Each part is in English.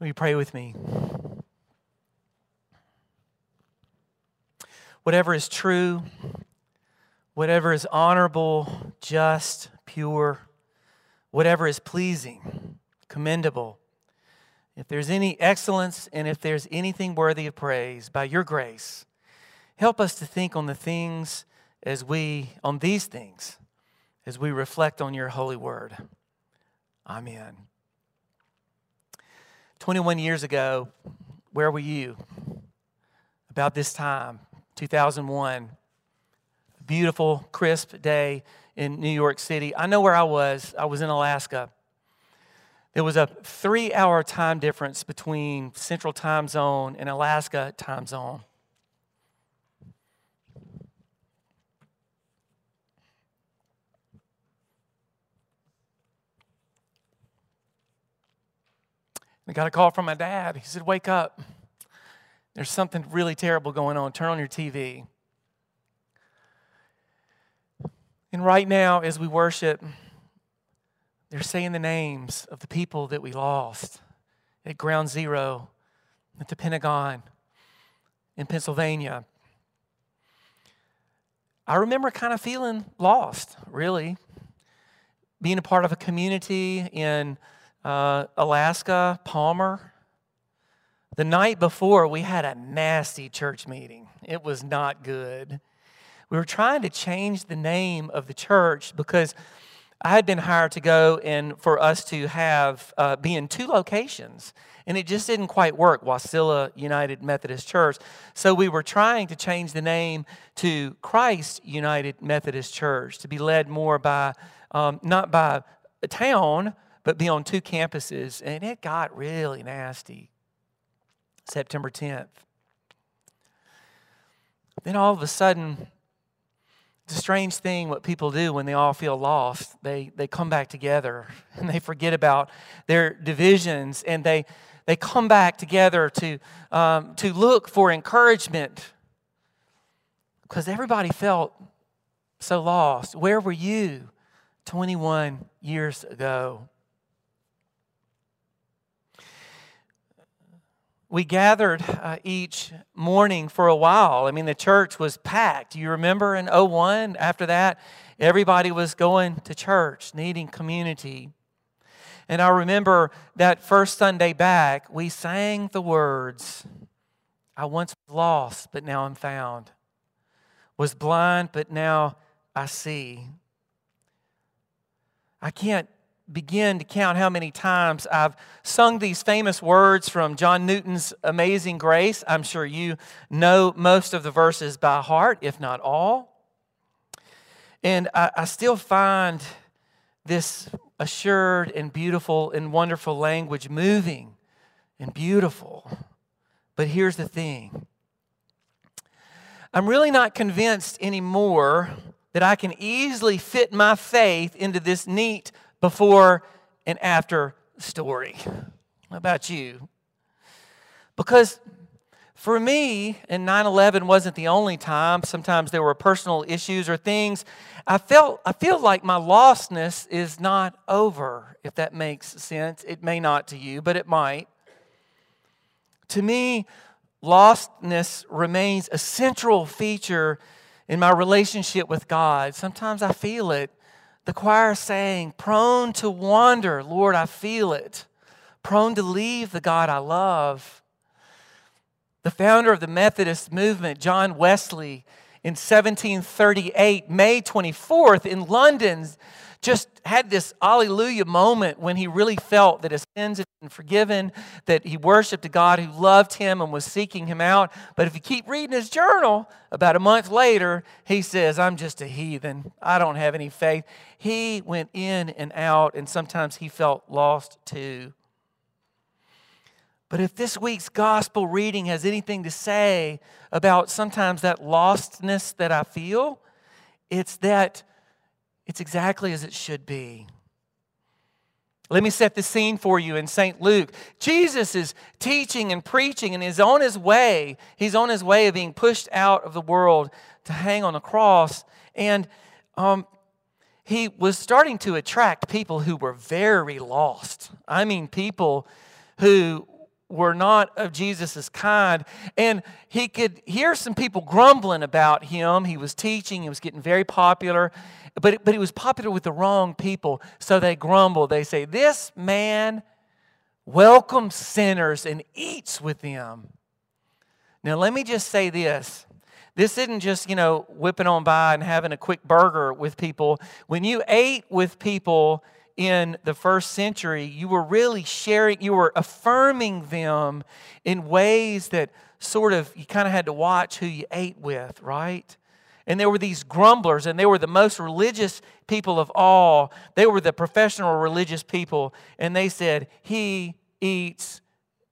Will you pray with me? Whatever is true, whatever is honorable, just, pure, whatever is pleasing, commendable, if there's any excellence and if there's anything worthy of praise, by your grace, help us to think on the things as we, on these things, as we reflect on your holy word. Amen. 21 years ago, where were you? About this time, 2001, beautiful, crisp day in New York City. I know where I was. I was in Alaska. There was a three hour time difference between Central Time Zone and Alaska Time Zone. I got a call from my dad. He said, Wake up. There's something really terrible going on. Turn on your TV. And right now, as we worship, they're saying the names of the people that we lost at Ground Zero, at the Pentagon, in Pennsylvania. I remember kind of feeling lost, really. Being a part of a community in uh, Alaska, Palmer. The night before, we had a nasty church meeting. It was not good. We were trying to change the name of the church because I had been hired to go and for us to have uh, be in two locations, and it just didn't quite work. Wasilla United Methodist Church, so we were trying to change the name to Christ United Methodist Church to be led more by um, not by a town, but be on two campuses, and it got really nasty. September 10th. Then all of a sudden, it's a strange thing what people do when they all feel lost. They, they come back together and they forget about their divisions and they, they come back together to, um, to look for encouragement because everybody felt so lost. Where were you 21 years ago? We gathered uh, each morning for a while. I mean, the church was packed. You remember in 01, after that, everybody was going to church, needing community. And I remember that first Sunday back, we sang the words I once was lost, but now I'm found, was blind, but now I see. I can't begin to count how many times I've sung these famous words from John Newton's Amazing Grace. I'm sure you know most of the verses by heart, if not all. And I, I still find this assured and beautiful and wonderful language moving and beautiful. But here's the thing I'm really not convinced anymore that I can easily fit my faith into this neat before and after story. How about you? Because for me, and 9 11 wasn't the only time, sometimes there were personal issues or things. I felt I feel like my lostness is not over, if that makes sense. It may not to you, but it might. To me, lostness remains a central feature in my relationship with God. Sometimes I feel it the choir saying, prone to wander, Lord, I feel it. Prone to leave the God I love. The founder of the Methodist movement, John Wesley, in 1738, May 24th, in London, just had this alleluia moment when he really felt that his sins had been forgiven, that he worshiped a God who loved him and was seeking him out. But if you keep reading his journal, about a month later, he says, I'm just a heathen. I don't have any faith. He went in and out, and sometimes he felt lost too. But if this week's gospel reading has anything to say about sometimes that lostness that I feel, it's that it's exactly as it should be. Let me set the scene for you in St. Luke. Jesus is teaching and preaching and is on his way. He's on his way of being pushed out of the world to hang on a cross. And um, he was starting to attract people who were very lost. I mean, people who were not of Jesus' kind. And he could hear some people grumbling about him. He was teaching, he was getting very popular, but, but he was popular with the wrong people. So they grumble. They say, This man welcomes sinners and eats with them. Now, let me just say this. This isn't just, you know, whipping on by and having a quick burger with people. When you ate with people, in the first century, you were really sharing, you were affirming them in ways that sort of you kind of had to watch who you ate with, right? And there were these grumblers, and they were the most religious people of all. They were the professional religious people, and they said, He eats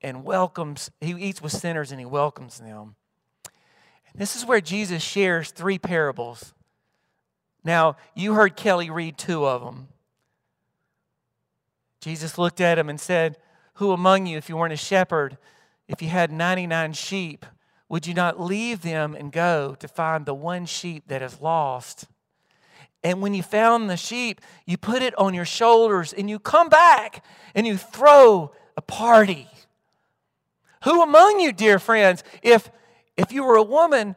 and welcomes, He eats with sinners and He welcomes them. And this is where Jesus shares three parables. Now, you heard Kelly read two of them. Jesus looked at him and said, Who among you, if you weren't a shepherd, if you had 99 sheep, would you not leave them and go to find the one sheep that is lost? And when you found the sheep, you put it on your shoulders and you come back and you throw a party. Who among you, dear friends, if if you were a woman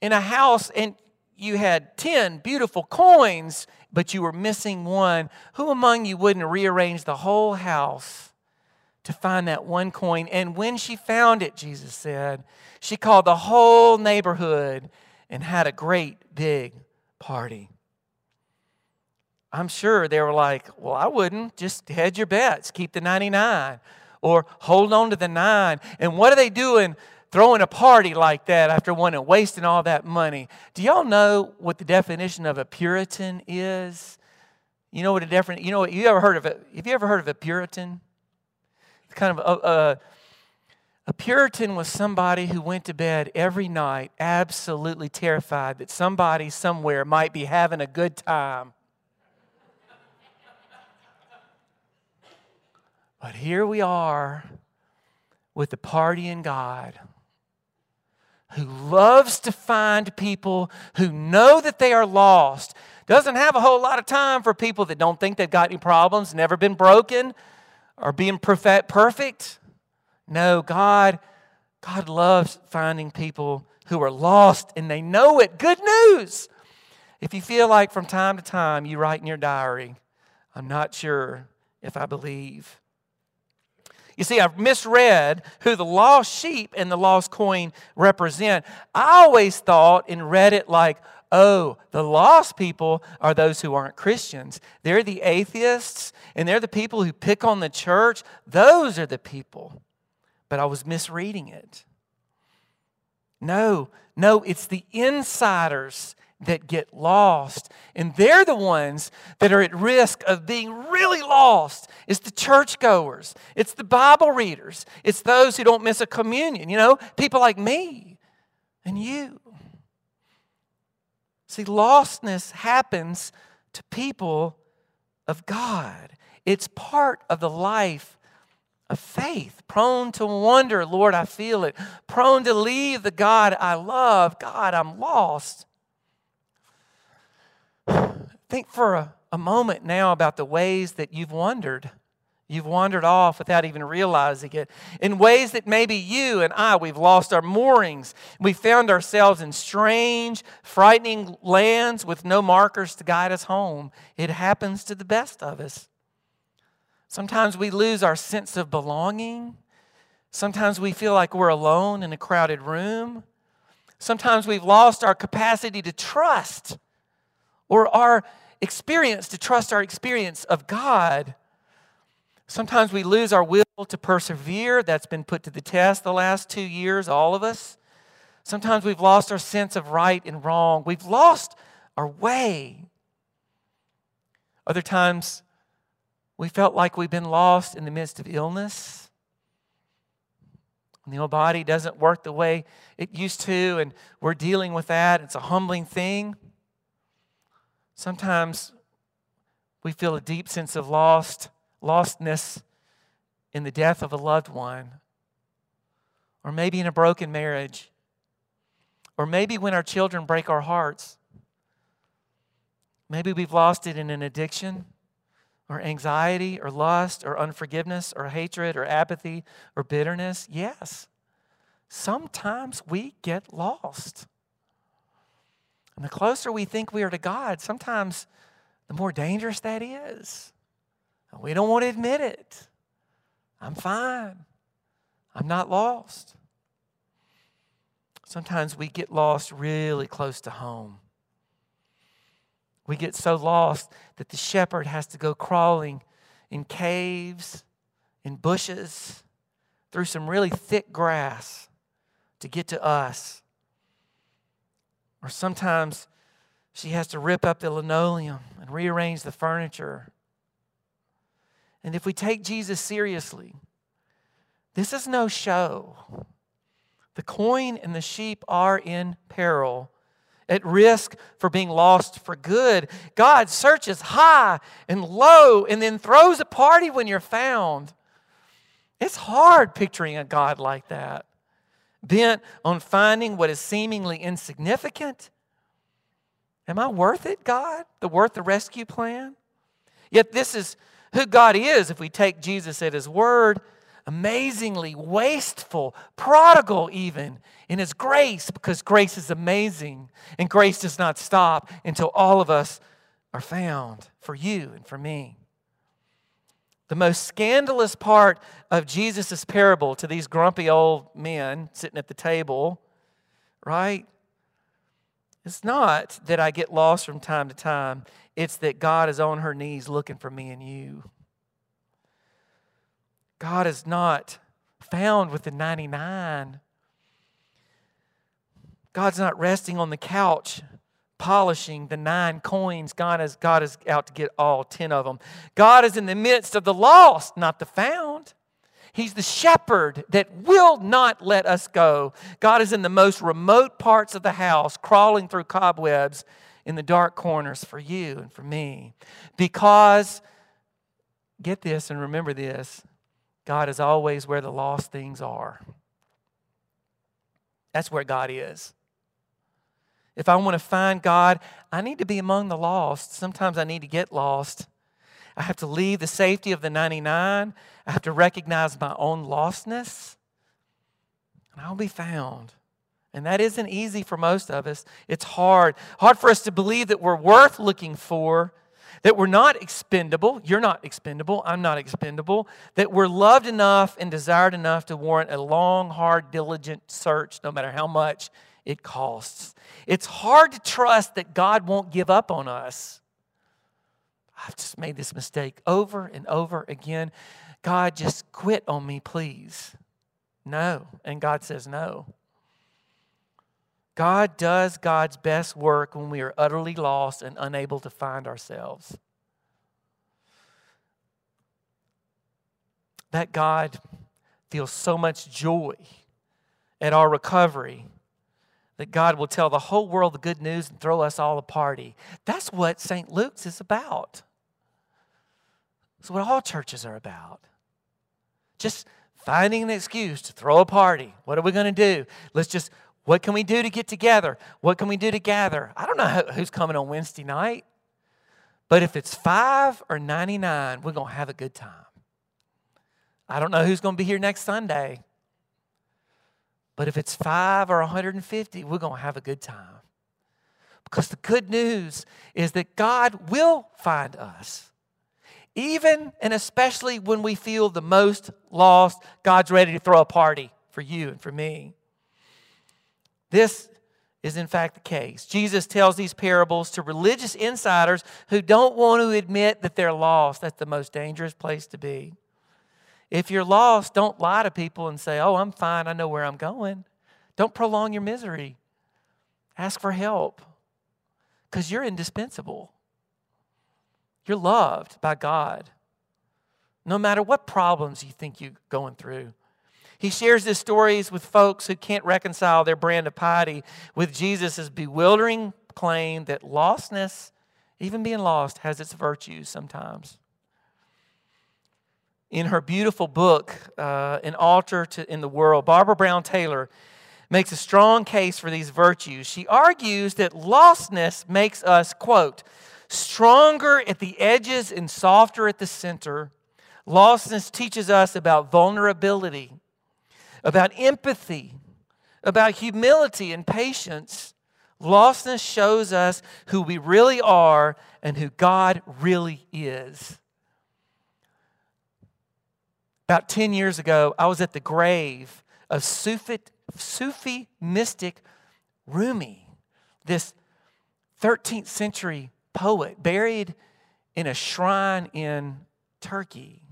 in a house and you had 10 beautiful coins but you were missing one, who among you wouldn't rearrange the whole house to find that one coin? And when she found it, Jesus said, she called the whole neighborhood and had a great big party. I'm sure they were like, well, I wouldn't. Just hedge your bets, keep the 99, or hold on to the nine. And what are they doing? Throwing a party like that after one and wasting all that money. Do y'all know what the definition of a Puritan is? You know what a different, you know what, you ever heard of it? Have you ever heard of a Puritan? It's kind of a, a, a Puritan was somebody who went to bed every night absolutely terrified that somebody somewhere might be having a good time. But here we are with the party in God who loves to find people who know that they are lost. Doesn't have a whole lot of time for people that don't think they've got any problems, never been broken, or being perfect. No, God, God loves finding people who are lost and they know it. Good news. If you feel like from time to time you write in your diary, I'm not sure if I believe. You see, I've misread who the lost sheep and the lost coin represent. I always thought and read it like, oh, the lost people are those who aren't Christians. They're the atheists and they're the people who pick on the church. Those are the people. But I was misreading it. No, no, it's the insiders that get lost. And they're the ones that are at risk of being really lost. It's the churchgoers, it's the Bible readers, it's those who don't miss a communion, you know, people like me and you. See, lostness happens to people of God. It's part of the life of faith, prone to wonder, Lord, I feel it, prone to leave the God I love. God, I'm lost. Think for a, a moment now about the ways that you've wandered. You've wandered off without even realizing it. In ways that maybe you and I, we've lost our moorings. We found ourselves in strange, frightening lands with no markers to guide us home. It happens to the best of us. Sometimes we lose our sense of belonging. Sometimes we feel like we're alone in a crowded room. Sometimes we've lost our capacity to trust or our experience to trust our experience of God. Sometimes we lose our will to persevere. That's been put to the test the last two years, all of us. Sometimes we've lost our sense of right and wrong. We've lost our way. Other times, we felt like we've been lost in the midst of illness. the old body doesn't work the way it used to, and we're dealing with that. It's a humbling thing. Sometimes we feel a deep sense of lost, lostness in the death of a loved one, or maybe in a broken marriage, or maybe when our children break our hearts. Maybe we've lost it in an addiction. or anxiety or lust or unforgiveness or hatred or apathy or bitterness? Yes. Sometimes we get lost. And the closer we think we are to God, sometimes the more dangerous that is. We don't want to admit it. I'm fine. I'm not lost. Sometimes we get lost really close to home. We get so lost that the shepherd has to go crawling in caves, in bushes, through some really thick grass to get to us. Or sometimes she has to rip up the linoleum and rearrange the furniture. And if we take Jesus seriously, this is no show. The coin and the sheep are in peril, at risk for being lost for good. God searches high and low and then throws a party when you're found. It's hard picturing a God like that, bent on finding what is seemingly insignificant. Am I worth it, God? The worth the rescue plan? Yet this is who God is if we take Jesus at his word amazingly wasteful, prodigal even in his grace because grace is amazing and grace does not stop until all of us are found for you and for me. The most scandalous part of Jesus' parable to these grumpy old men sitting at the table, right? It's not that I get lost from time to time, it's that God is on her knees looking for me and you. God is not found with the 99. God's not resting on the couch polishing the nine coins. God is, God is out to get all 10 of them. God is in the midst of the lost, not the found. He's the shepherd that will not let us go. God is in the most remote parts of the house, crawling through cobwebs in the dark corners for you and for me. Because, get this and remember this God is always where the lost things are. That's where God is. If I want to find God, I need to be among the lost. Sometimes I need to get lost. I have to leave the safety of the 99. I have to recognize my own lostness, and I'll be found. And that isn't easy for most of us. It's hard. Hard for us to believe that we're worth looking for that we're not expendable. You're not expendable. I'm not expendable. That we're loved enough and desired enough to warrant a long, hard, diligent search, no matter how much it costs. It's hard to trust that God won't give up on us. I've just made this mistake over and over again. God, just quit on me, please. No. And God says no. God does God's best work when we are utterly lost and unable to find ourselves. That God feels so much joy at our recovery that God will tell the whole world the good news and throw us all a party. That's what St. Luke's is about. That's what all churches are about. Just finding an excuse to throw a party. What are we going to do? Let's just what can we do to get together? What can we do to gather? I don't know who's coming on Wednesday night, but if it's five or 99, we're going to have a good time. I don't know who's going to be here next Sunday, but if it's five or 150, we're going to have a good time. Because the good news is that God will find us. Even and especially when we feel the most lost, God's ready to throw a party for you and for me. This is, in fact, the case. Jesus tells these parables to religious insiders who don't want to admit that they're lost. That's the most dangerous place to be. If you're lost, don't lie to people and say, Oh, I'm fine. I know where I'm going. Don't prolong your misery. Ask for help because you're indispensable. You're loved by God. No matter what problems you think you're going through, he shares his stories with folks who can't reconcile their brand of piety with Jesus' bewildering claim that lostness, even being lost, has its virtues sometimes. In her beautiful book, uh, An Altar to, in the World, Barbara Brown Taylor makes a strong case for these virtues. She argues that lostness makes us, quote, stronger at the edges and softer at the center. Lostness teaches us about vulnerability, about empathy, about humility and patience. Lostness shows us who we really are and who God really is. About 10 years ago, I was at the grave of Sufi, Sufi mystic Rumi, this 13th century poet buried in a shrine in Turkey.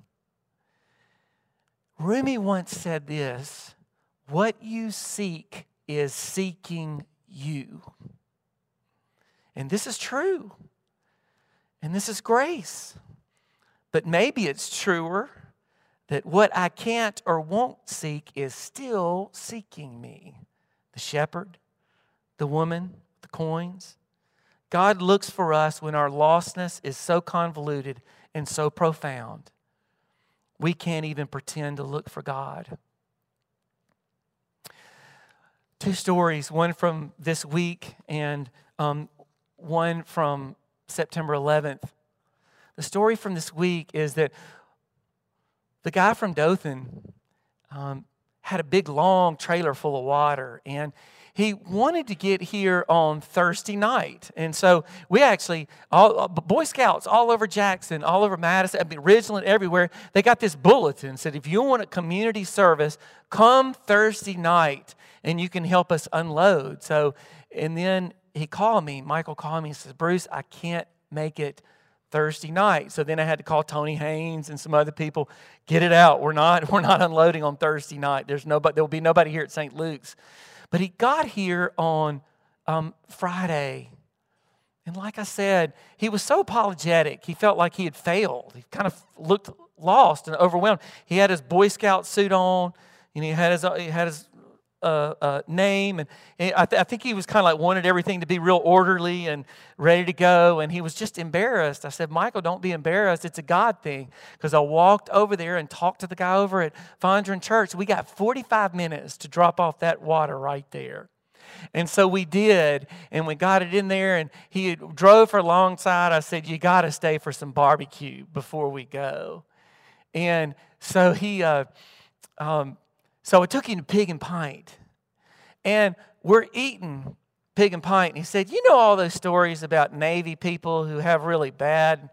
Rumi once said this What you seek is seeking you. And this is true. And this is grace. But maybe it's truer that what I can't or won't seek is still seeking me. The shepherd, the woman, the coins. God looks for us when our lostness is so convoluted and so profound. We can't even pretend to look for God. Two stories, one from this week and um, one from September 11th. The story from this week is that the guy from Dothan um, had a big, long trailer full of water, and he wanted to get here on Thursday night. And so we actually, all, uh, Boy Scouts all over Jackson, all over Madison, I mean, Ridgeland, everywhere, they got this bulletin said, if you want a community service, come Thursday night and you can help us unload. So, and then he called me, Michael called me and says, Bruce, I can't make it Thursday night. So then I had to call Tony Haynes and some other people. Get it out. We're not, we're not unloading on Thursday night. There's nobody, there will be nobody here at St. Luke's. But he got here on um, Friday. And like I said, he was so apologetic. He felt like he had failed. He kind of looked lost and overwhelmed. He had his Boy Scout suit on, and he had his, he had his uh, uh, name. And I, th- I, think he was kind of like wanted everything to be real orderly and ready to go. And he was just embarrassed. I said, Michael, don't be embarrassed. It's a God thing. Because I walked over there and talked to the guy over at Fondren Church. We got 45 minutes to drop off that water right there. And so we did, and we got it in there, and he drove for alongside. I said, You got to stay for some barbecue before we go. And so he, uh, um, so I took him to Pig and Pint. And we're eating Pig and Pint. And he said, You know all those stories about Navy people who have really bad,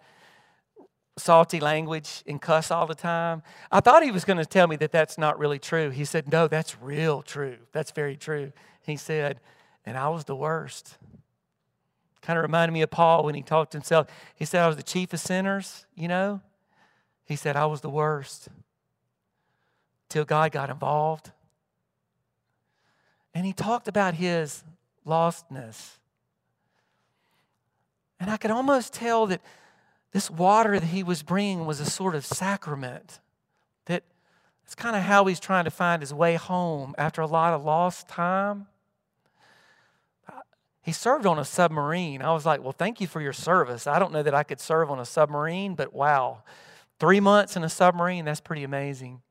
salty language and cuss all the time? I thought he was going to tell me that that's not really true. He said, No, that's real true. That's very true. He said, And I was the worst. Kind of reminded me of Paul when he talked to himself. He said, I was the chief of sinners, you know? He said, I was the worst till God got involved. And he talked about his lostness. And I could almost tell that this water that he was bringing was a sort of sacrament. That it's kind of how he's trying to find his way home after a lot of lost time. He served on a submarine. I was like, well, thank you for your service. I don't know that I could serve on a submarine, but wow, three months in a submarine, that's pretty amazing.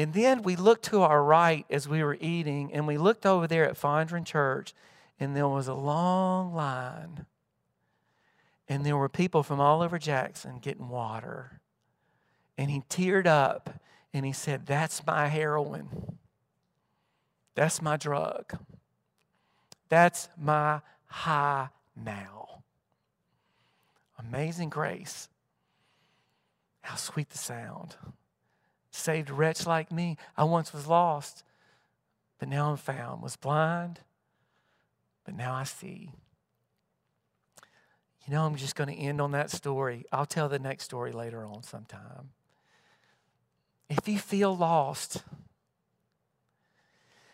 And then we looked to our right as we were eating, and we looked over there at Fondren Church, and there was a long line. And there were people from all over Jackson getting water. And he teared up and he said, That's my heroin. That's my drug. That's my high now. Amazing grace. How sweet the sound saved wretch like me. I once was lost, but now I'm found. Was blind, but now I see. You know, I'm just going to end on that story. I'll tell the next story later on sometime. If you feel lost,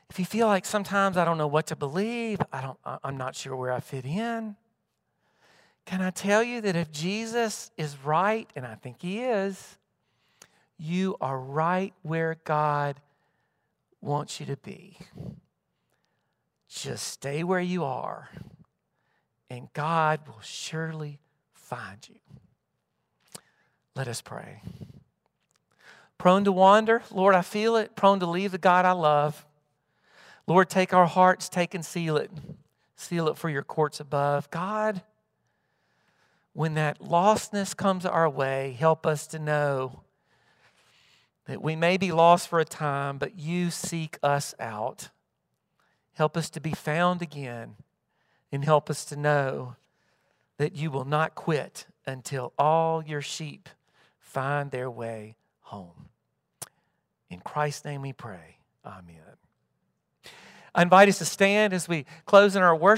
if you feel like sometimes I don't know what to believe, I don't, I'm not sure where I fit in, can I tell you that if Jesus is right, and I think he is, you are right where God wants you to be. Just stay where you are, and God will surely find you. Let us pray. Prone to wander, Lord, I feel it. Prone to leave the God I love. Lord, take our hearts, take and seal it. seal it for your courts above. God, when that lostness comes our way, help us to know that we may be lost for a time, but you seek us out. Help us to be found again, and help us to know that you will not quit until all your sheep find their way home. In Christ's name we pray. Amen. I invite us to stand as we close in our worship.